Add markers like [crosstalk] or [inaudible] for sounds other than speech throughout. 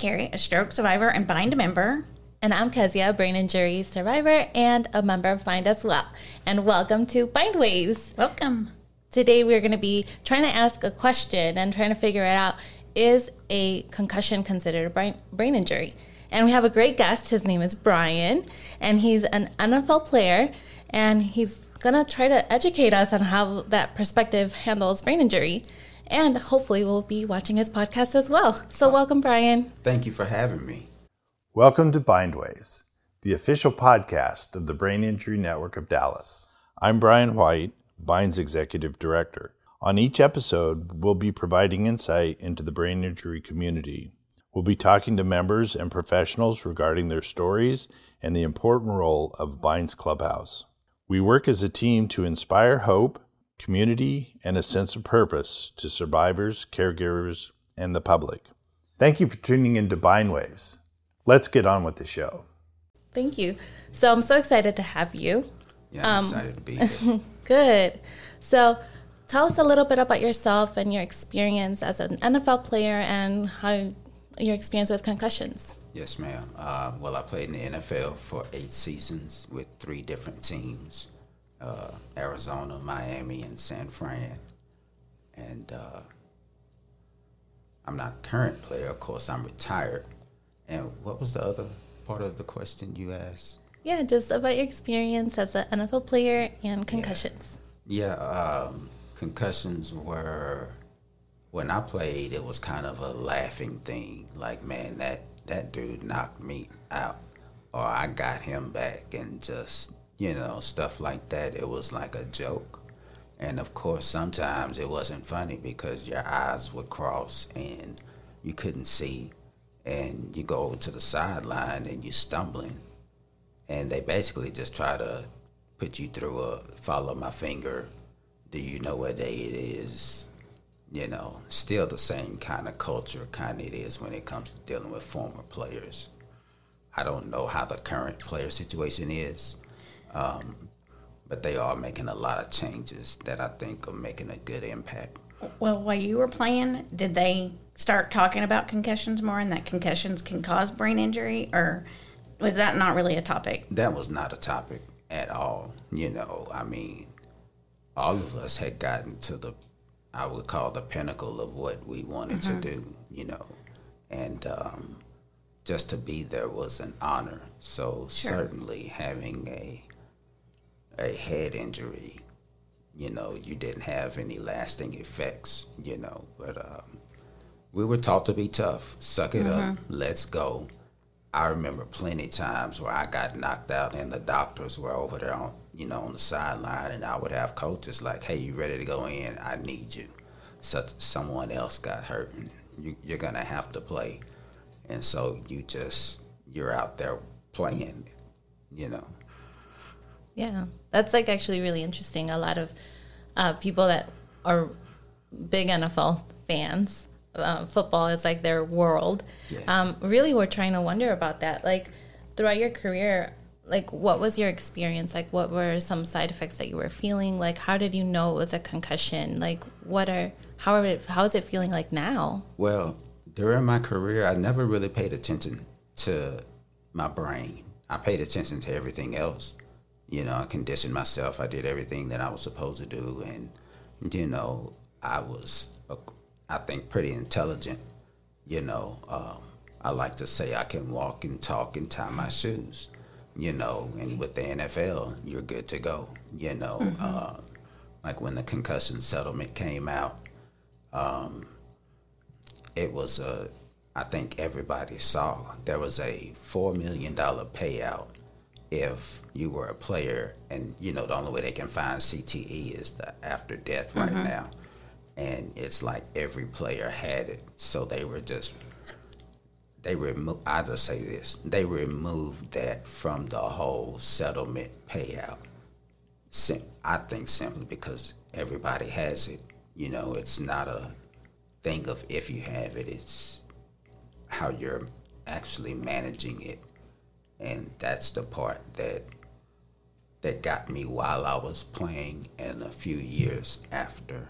Carrie, a stroke survivor and bind member. And I'm Kezia, a brain injury survivor and a member of Bind as well. And welcome to Bind Waves. Welcome. Today we're going to be trying to ask a question and trying to figure it out. Is a concussion considered a brain, brain injury? And we have a great guest. His name is Bryan, and he's an NFL player, and he's going to try to educate us on how that perspective handles brain injury. And hopefully, we'll be watching his podcast as well. So, welcome, Bryan. Thank you for having me. Welcome to Bindwaves, the official podcast of the Brain Injury Network of Dallas. I'm Brian White, Bind's Executive Director. On each episode, we'll be providing insight into the brain injury community. We'll be talking to members and professionals regarding their stories and the important role of Bind's Clubhouse. We work as a team to inspire hope community, and a sense of purpose to survivors, caregivers, and the public. Thank you for tuning in to Bind Waves. Let's get on with the show. Thank you. So I'm so excited to have you. Yeah, I'm um, excited to be here. [laughs] good. So tell us a little bit about yourself and your experience as an NFL player and how your experience with concussions. Yes, ma'am. Uh, well, I played in the NFL for eight seasons with three different teams uh, Arizona, Miami, and San Fran. And uh, I'm not a current player, of course, I'm retired. And what was the other part of the question you asked? Yeah, just about your experience as an NFL player and concussions. Yeah, yeah um, concussions were when I played. It was kind of a laughing thing. Like, man, that that dude knocked me out, or I got him back, and just you know, stuff like that. It was like a joke. And of course, sometimes it wasn't funny because your eyes would cross and you couldn't see. And you go over to the sideline and you're stumbling. And they basically just try to put you through a follow my finger. Do you know what day it is? You know, still the same kind of culture, kind of it is when it comes to dealing with former players. I don't know how the current player situation is um, but they are making a lot of changes that I think are making a good impact. Well, while you were playing, did they start talking about concussions more and that concussions can cause brain injury, or was that not really a topic? That was not a topic at all. You know, I mean, all of us had gotten to the, I would call the pinnacle of what we wanted mm-hmm. to do, you know, and um, just to be there was an honor. So sure. certainly having a a head injury, you know, you didn't have any lasting effects, you know. But um, we were taught to be tough, suck it mm-hmm. up, let's go. I remember plenty times where I got knocked out and the doctors were over there on, you know, on the sideline, and I would have coaches like, "Hey, you ready to go in? I need you." Such someone else got hurt, and you, you're gonna have to play, and so you just you're out there playing, you know. Yeah, that's like actually really interesting. A lot of uh, people that are big NFL fans, uh, football is like their world. Yeah. Um, really, we're trying to wonder about that. Like throughout your career, like what was your experience? Like what were some side effects that you were feeling? Like how did you know it was a concussion? Like what are how are it, how is it feeling like now? Well, during my career, I never really paid attention to my brain. I paid attention to everything else you know, I conditioned myself. I did everything that I was supposed to do, and you know, I was, I think, pretty intelligent. You know, um, I like to say I can walk and talk and tie my shoes. You know, and with the NFL, you're good to go. You know, mm-hmm. uh, like when the concussion settlement came out, um, it was a. I think everybody saw there was a four million dollar payout if you were a player and you know the only way they can find CTE is the after death right mm-hmm. now. And it's like every player had it. So they were just they removed I just say this they removed that from the whole settlement payout. Sim- I think simply because everybody has it. You know it's not a thing of if you have it it's how you're actually managing it and that's the part that that got me while I was playing and a few years after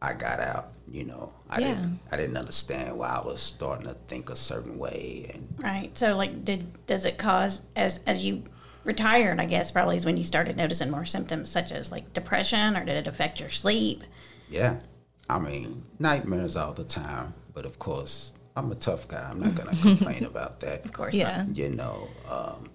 I got out. You know, I Yeah. didn't I didn't understand why I was starting to think a certain way, and Right. So, like, did does it cause as as you retired? I guess probably is when you started noticing more symptoms such as like depression, or did it affect your sleep? yeah, I mean nightmares all the time. But of course, I'm a tough guy. I'm not gonna complain [laughs] about that. Of course, Yeah. not. you know, um,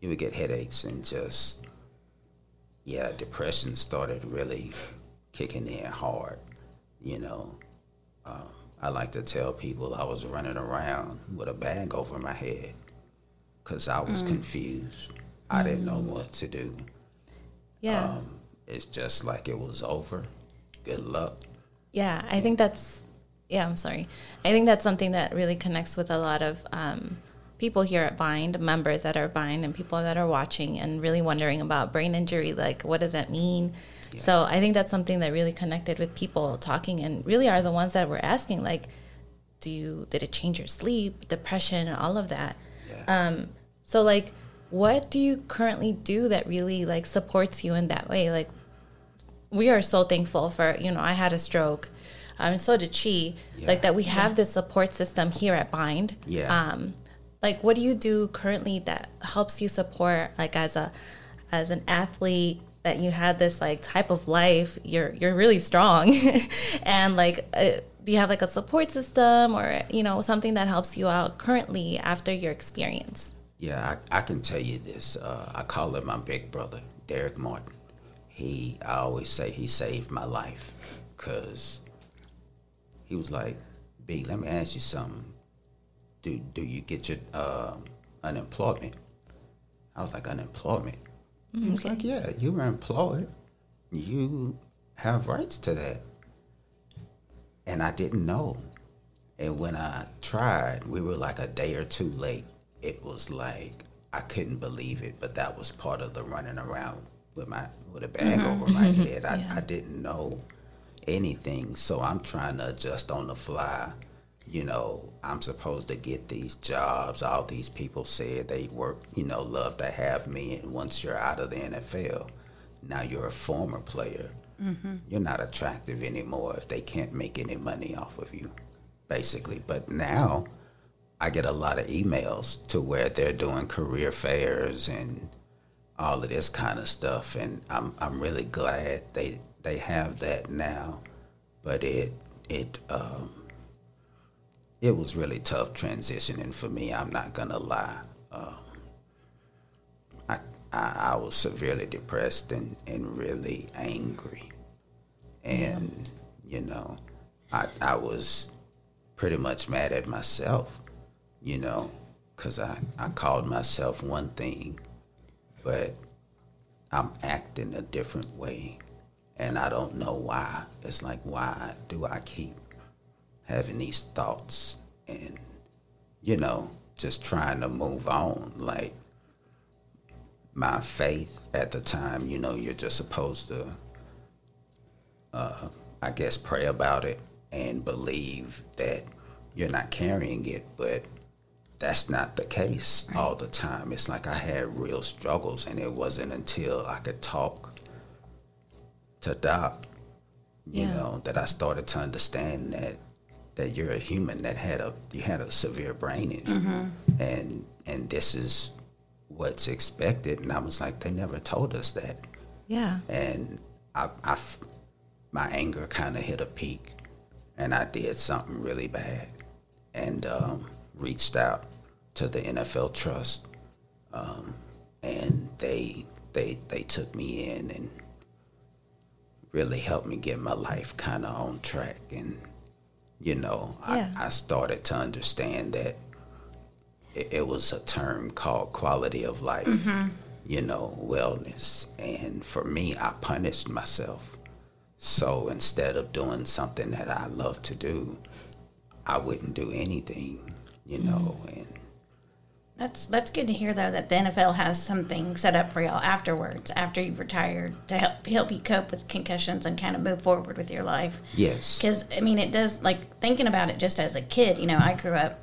you would get headaches and just, yeah, depression started really kicking in hard. You know, um, I like to tell people I was running around with a bag over my head because I was confused. I didn't know what to do. Yeah. Um, it's just like it was over. Good luck. Yeah, I think that's. Yeah, I'm sorry. I think that's something that really connects with a lot of um, people here at Bind, members that are Bind, and people that are watching and really wondering about brain injury. Like, what does that mean? So I think that's something that really connected with people talking, and really are the ones that were asking, like, do you did it change your sleep, depression, and all of that? Yeah. Um, so like, what do you currently do that really like supports you in that way? Like, we are so thankful for you know I had a stroke, um, and so did she. Yeah. Like that we have this support system here at Bind. Yeah. Um, like what do you do currently that helps you support like as a as an athlete that you had this like type of life you're you're really strong [laughs] and like uh, do you have like a support system or you know something that helps you out currently after your experience Yeah, I, I can tell you this. Uh, I call him my big brother, Derek Martin. He, I always say he saved my life because he was like, B, let me ask you something. Do, do you get your uh, unemployment? I was like, unemployment? He was like, yeah, you were employed. You have rights to that. And I didn't know. And when I tried, we were like a day or two late. It was like I couldn't believe it, but that was part of the running around with my with a bag over my head. I, Yeah. I didn't know anything, so I'm trying to adjust on the fly. You know, I'm supposed to get these jobs. All these people said they work, you know, love to have me. And once you're out of the NFL, now you're a former player. Mm-hmm. You're not attractive anymore if they can't make any money off of you, basically. But now I get a lot of emails to where they're doing career fairs and all of this kind of stuff, and I'm I'm really glad they they have that now. But it it um, it was really tough transitioning for me. I'm not gonna lie. Um, I, I I was severely depressed and, and really angry, and you know, I I was pretty much mad at myself, you know, because I I called myself one thing, but I'm acting a different way, and I don't know why. It's like why do I keep having these thoughts and you know just trying to move on? Like my faith at the time you know you're just supposed to uh, i guess pray about it and believe that you're not carrying it. But that's not the case all the time. It's like i had real struggles and it wasn't until i could talk to adopt. you Yeah. know that i started to understand that that you're a human that had a you had a severe brain injury and and this is what's expected and i was like they never told us that yeah and I, I my anger kind of hit a peak, and I did something really bad, and um, reached out to the NFL Trust, um, and they they they took me in and really helped me get my life kind of on track, and you know Yeah. I, I started to understand that it, it was a term called quality of life, mm-hmm. you know, wellness. And for me, I punished myself. So instead of doing something that I love to do, I wouldn't do anything, you know. Mm-hmm. And That's that's good to hear though that the NFL has something set up for y'all afterwards, after you've retired, to help help you cope with concussions and kind of move forward with your life. yes, Because I mean, it does like thinking about it just as a kid. You know, I grew up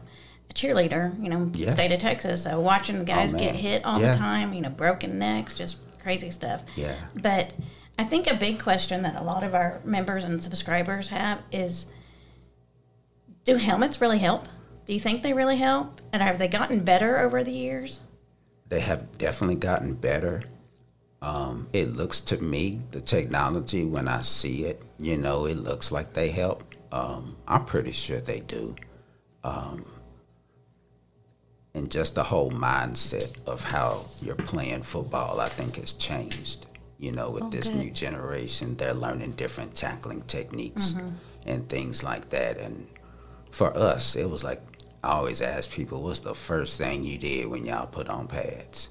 a cheerleader. You know, Yeah. state of Texas, so watching the oh, guys man. get hit all Yeah. the time. You know, broken necks, just crazy stuff. Yeah. But I think a big question that a lot of our members and subscribers have is do helmets really help? Do you think they really help? And have they gotten better over the years? They have definitely gotten better. Um, it looks to me, the technology, when I see it, you know, it looks like they help. Um, I'm pretty sure they do. Um, and just the whole mindset of how you're playing football, I think, has changed. You know, with Oh, this good. new generation, they're learning different tackling techniques and things like that. And for us, it was like I always ask people, "What's the first thing you did when y'all put on pads?"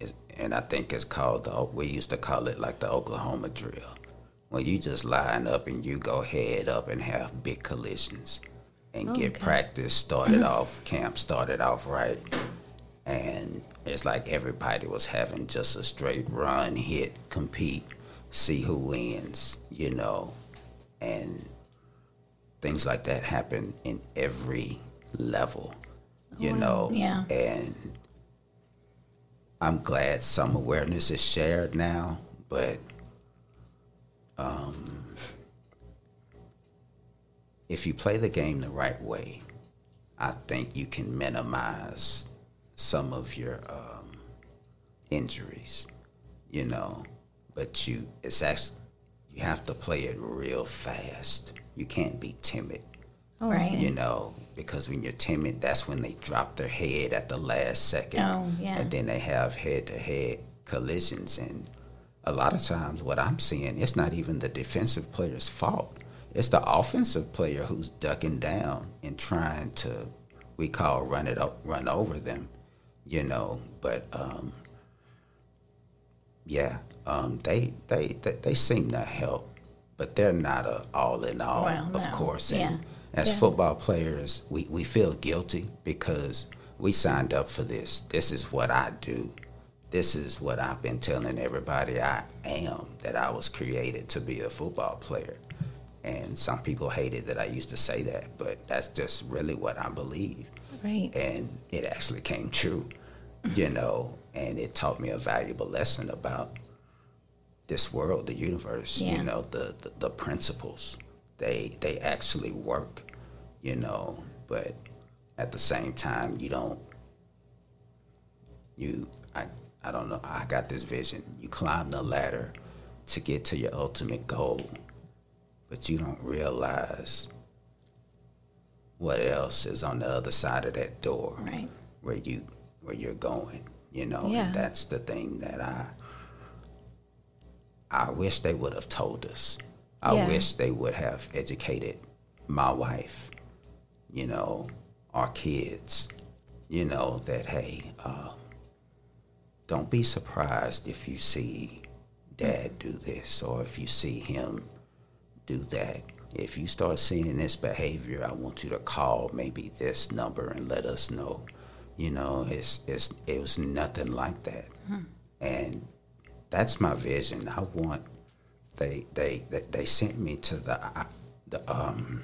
It's- And I think it's called the we used to call it like the Oklahoma drill, where you just line up and you go head up and have big collisions and Oh, get practice started uh-huh. off, camp started off right, and it's like everybody was having just a straight run, hit, compete, see who wins, you know, and things like that happen in every level, you know, Yeah. and I'm glad some awareness is shared now, but um, if you play the game the right way, I think you can minimize some of your um, injuries, you know. But you, it's actually you have to play it real fast. You can't be timid, Right. you know, because when you're timid, that's when they drop their head at the last second, Oh, yeah. and then they have head-to-head collisions. And a lot of times, what I'm seeing, it's not even the defensive player's fault. It's the offensive player who's ducking down and trying to, we call run it up, run over them, you know. But um, yeah, um, they, they they they seem to help, but they're not a all in all, Well, of no. course. And Yeah. As Yeah. football players, we, we feel guilty because we signed up for this. This is what I do. This is what I've been telling everybody I am, that I was created to be a football player. And some people hated that I used to say that, but that's just really what I believe. Right. And it actually came true, you know, and it taught me a valuable lesson about this world, the universe, Yeah. you know, the, the, the principles. They they actually work, you know, but at the same time you don't you I I don't know, I got this vision. You climb the ladder to get to your ultimate goal, but you don't realize what else is on the other side of that door Right. where you where you're going you know Yeah. and that's the thing that i i wish they would have told us i Yeah. wish they would have educated my wife you know our kids you know that hey uh, don't be surprised if you see dad do this or if you see him do that. If you start seeing this behavior, I want you to call maybe this number and let us know. You know, it's it's it was nothing like that, and that's my vision. I want they they they, they sent me to the uh, the um.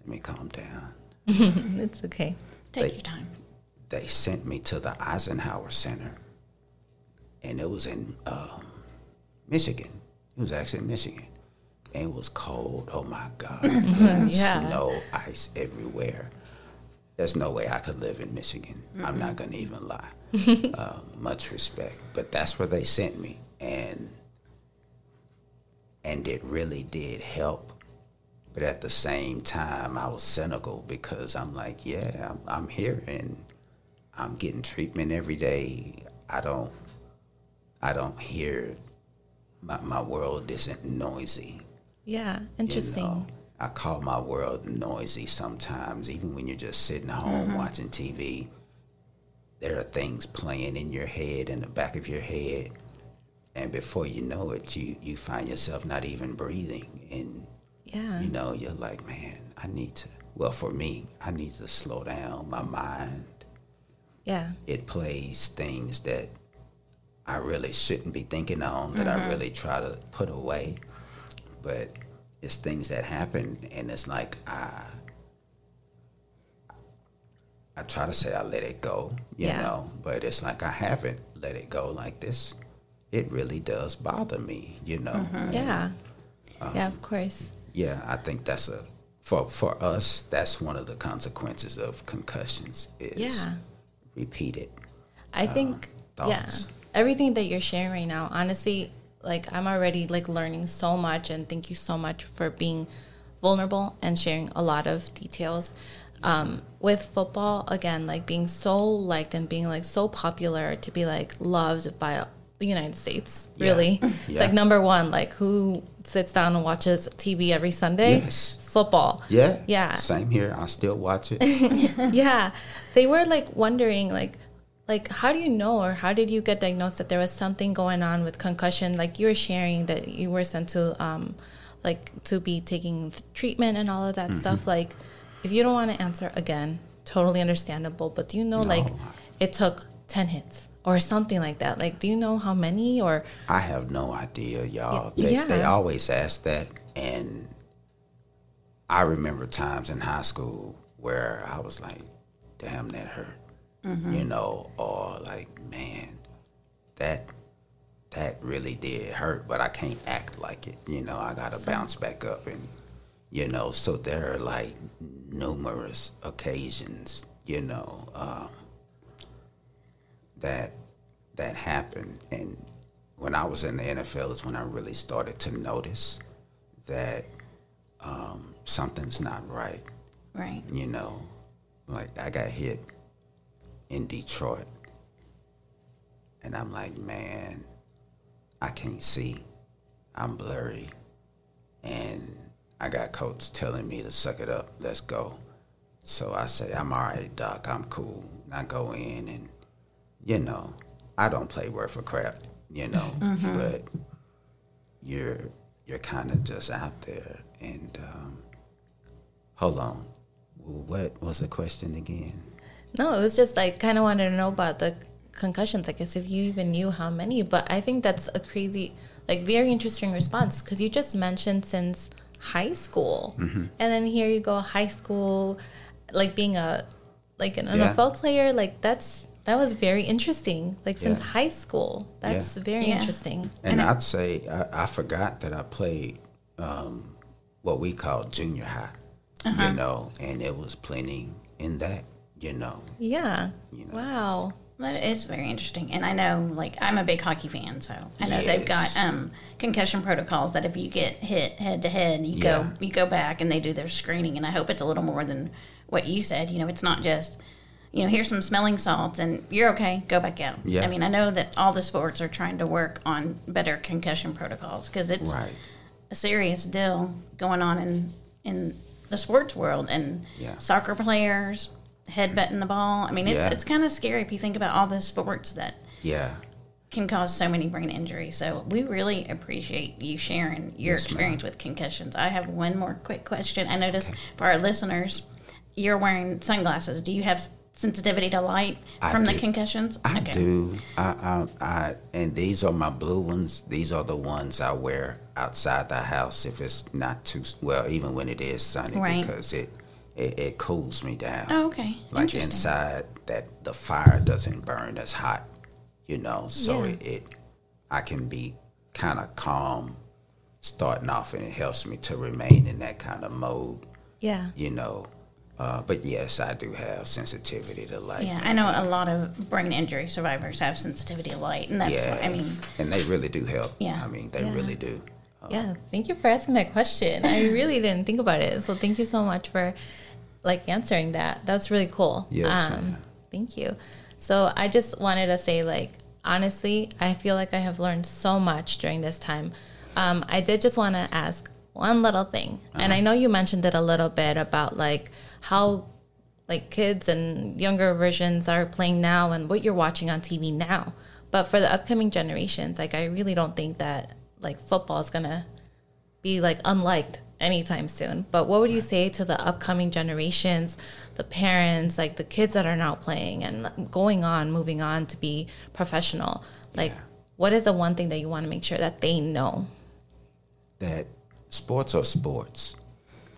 Let me calm down. [laughs] it's okay. Take They- your time. They sent me to the Eisenhower Center, and it was in um, Michigan. It was actually in Michigan. And it was cold. Oh my God. [laughs] Yeah. Snow, ice everywhere. There's no way I could live in Michigan. I'm not going to even lie. [laughs] uh, much respect. But that's where they sent me. And and it really did help. But at the same time, I was cynical because I'm like, yeah, I'm, I'm here and I'm getting treatment every day. I don't, I don't hear my, my world isn't noisy. Yeah. you Interesting. know. I call my world noisy sometimes, even when you're just sitting home mm-hmm. watching TV. There are things playing in your head, in the back of your head, and before you know it, you you find yourself not even breathing, and Yeah. you know you're like, man, I need to. Well, for me, I need to slow down. My mind Yeah. it plays things that I really shouldn't be thinking on that I mm-hmm. really try to put away. But it's things that happen and it's like I I try to say I let it go, you Yeah. know, but it's like I haven't let it go like this. It really does bother me, you know. Mm-hmm. And, Yeah. Um, yeah, of course. yeah, I think that's a for for us. That's one of the consequences of concussions is Yeah. repeated. I uh, think yeah, everything that you're sharing right now, honestly, like I'm already like learning so much, and thank you so much for being vulnerable and sharing a lot of details. Um, with football, again, like being so liked and being like so popular to be like loved by the United States, Yeah. really, it's Yeah. like number one. Like who sits down and watches TV every Sunday? Yes. Football. Yeah, Yeah. Same here. I still watch it. [laughs] yeah they were like wondering like like how do you know or how did you get diagnosed that there was something going on with concussion like you were sharing that you were sent to um like to be taking treatment and all of that stuff like if you don't want to answer again totally understandable but do you know like it took 10 hits or something like that like do you know how many or I have no idea, y'all. They, yeah. they always ask that, and I remember times in high school where I was like, "Damn, that hurt," you know, or like, "Man, that that really did hurt," but I can't act like it. You know, I gotta bounce back up, and you know, so there are like numerous occasions, you know, um, that that happened. And when I was in the NFL is when I really started to notice that um, something's not right. Right. You know, like I got hit in Detroit, and I'm like, man, I can't see. I'm blurry, and I got coach telling me to suck it up. Let's go. So I say, I'm all right, doc. I'm cool. And I go in, and you know, I don't play worth a crap. You know, [laughs] but you're you're kind of just out there. And um, hold on, what was the question again? No, it was just like kind of wanted to know about the concussions. I guess if you even knew how many, but I think that's a crazy, like very interesting response because you just mentioned since high school, Mm-hmm. and then here you go high school, like being a like an Yeah. NFL player. Like that's that was very interesting. Like since Yeah. high school, that's Yeah. very Yeah. interesting. And And I- I'd say I, I forgot that I played um, what we call junior high, you know, and it was plenty in that, you know. Yeah. You know, wow. That is very interesting. And I know, like, I'm a big hockey fan, so I know they've got um, concussion protocols that if you get hit head to head, you Yeah. go you go back and they do their screening. And I hope it's a little more than what you said. You know, it's not just, you know, here's some smelling salts and you're okay, go back out. Yeah. I mean, I know that all the sports are trying to work on better concussion protocols because it's Right. a serious deal going on in in the sports world and Yeah. soccer players headbutting the ball. I mean, it's Yeah. it's kind of scary if you think about all the sports that Yeah. can cause so many brain injuries. So we really appreciate you sharing your Yes, ma'am. experience with concussions. I have one more quick question. I noticed for our listeners, you're wearing sunglasses. Do you have sensitivity to light I from the concussions? I do. I, I, I, and these are my blue ones. These are the ones I wear outside the house if it's not too well, even when it is sunny, Right. because it, it it cools me down. Oh, okay. like inside that the fire doesn't burn as hot, you know. So Yeah. it, it I can be kind of calm starting off, and it helps me to remain in that kind of mode, Yeah. you know. Uh, but yes, I do have sensitivity to light. Yeah, I know a lot of brain injury survivors have sensitivity to light, and that's Yeah, what I mean. and they really do help. Yeah. I mean they Yeah. really do. Yeah, thank you for asking that question. I really didn't think about it. So thank you so much for like answering that. That's really cool. Yes, ma'am. thank you. So I just wanted to say like honestly, I feel like I have learned so much during this time. Um, I did just want to ask one little thing. And uh-huh. I know you mentioned it a little bit about like how like kids and younger versions are playing now and what you're watching on TV now. But for the upcoming generations, like I really don't think that like football is gonna be like unliked anytime soon. But what would you say to the upcoming generations, the parents, like the kids that are now playing and going on, moving on to be professional? Like, what is the one thing that you want to make sure that they know? That sports are sports.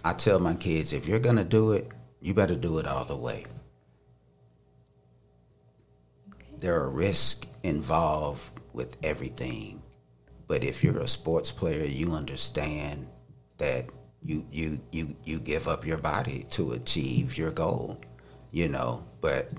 I tell my kids if you're gonna do it, you better do it all the way. There are risks involved with everything. But if you're a sports player, you understand that you you you you give up your body to achieve your goal, you know. But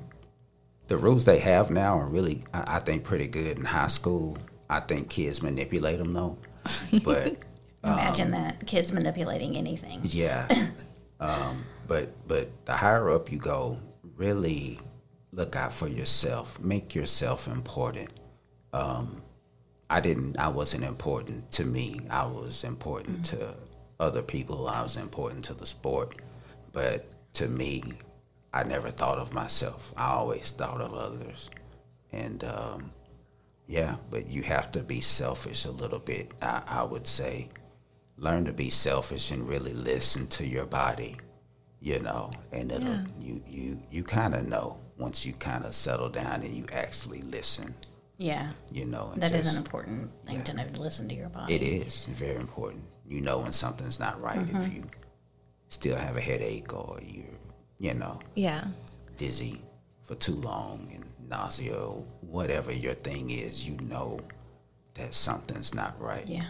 the rules they have now are really, I, I think, pretty good in high school. I think kids manipulate them though, [laughs] but Imagine that kids manipulating anything. yeah. [laughs] um, but but the higher up you go, really look out for yourself. Make yourself important. Um, I didn't. I wasn't important to me. I was important to other people. I was important to the sport, but to me, I never thought of myself. I always thought of others, and um, yeah. But you have to be selfish a little bit. I, I would say learn to be selfish and really listen to your body you know and it'll Yeah. you you you kind of know once you kind of settle down and you actually listen Yeah, you know and that is just, an important thing to know to listen to your body. it is very important you know when something's not right Mm-hmm. if you still have a headache or you're you know Yeah. dizzy for too long and nausea or whatever your thing is you know that something's not right Yeah.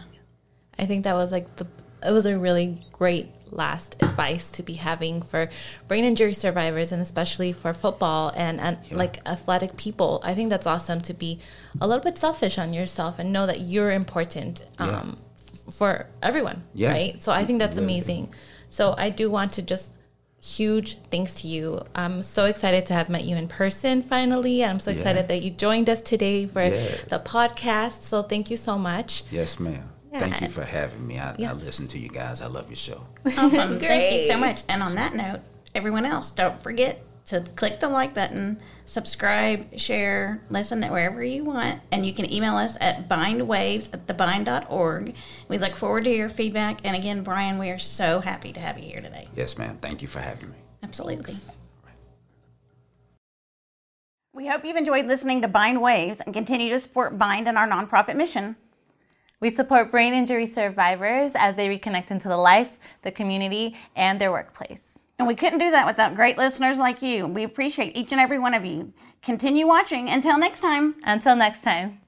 I think that was like the it was a really great last advice to be having for brain injury survivors and especially for football and, and like athletic people. I think that's awesome to be a little bit selfish on yourself and know that you're important Yeah. um, f- for everyone. Yeah. Right. So I think that's amazing. So I do want to just huge thanks to you. I'm so excited to have met you in person finally. I'm so Yeah. excited that you joined us today for Yeah. the podcast. So thank you so much. yes ma'am Yeah. thank you for having me I, I listen to you guys i love your show [laughs] Awesome. Thank you so much. And on that note, everyone else, don't forget to click the like button, subscribe, share, listen wherever you want. And you can email us at bindwaves at thebind.org. We look forward to your feedback. And again, Bryan, we are so happy to have you here today. yes ma'am thank you for having me Absolutely. We hope you've enjoyed listening to Bind Waves and continue to support Bind and our nonprofit mission. We support brain injury survivors as they reconnect into the life, the community, and their workplace. And we couldn't do that without great listeners like you. We appreciate each and every one of you. Continue watching. Until next time. Until next time.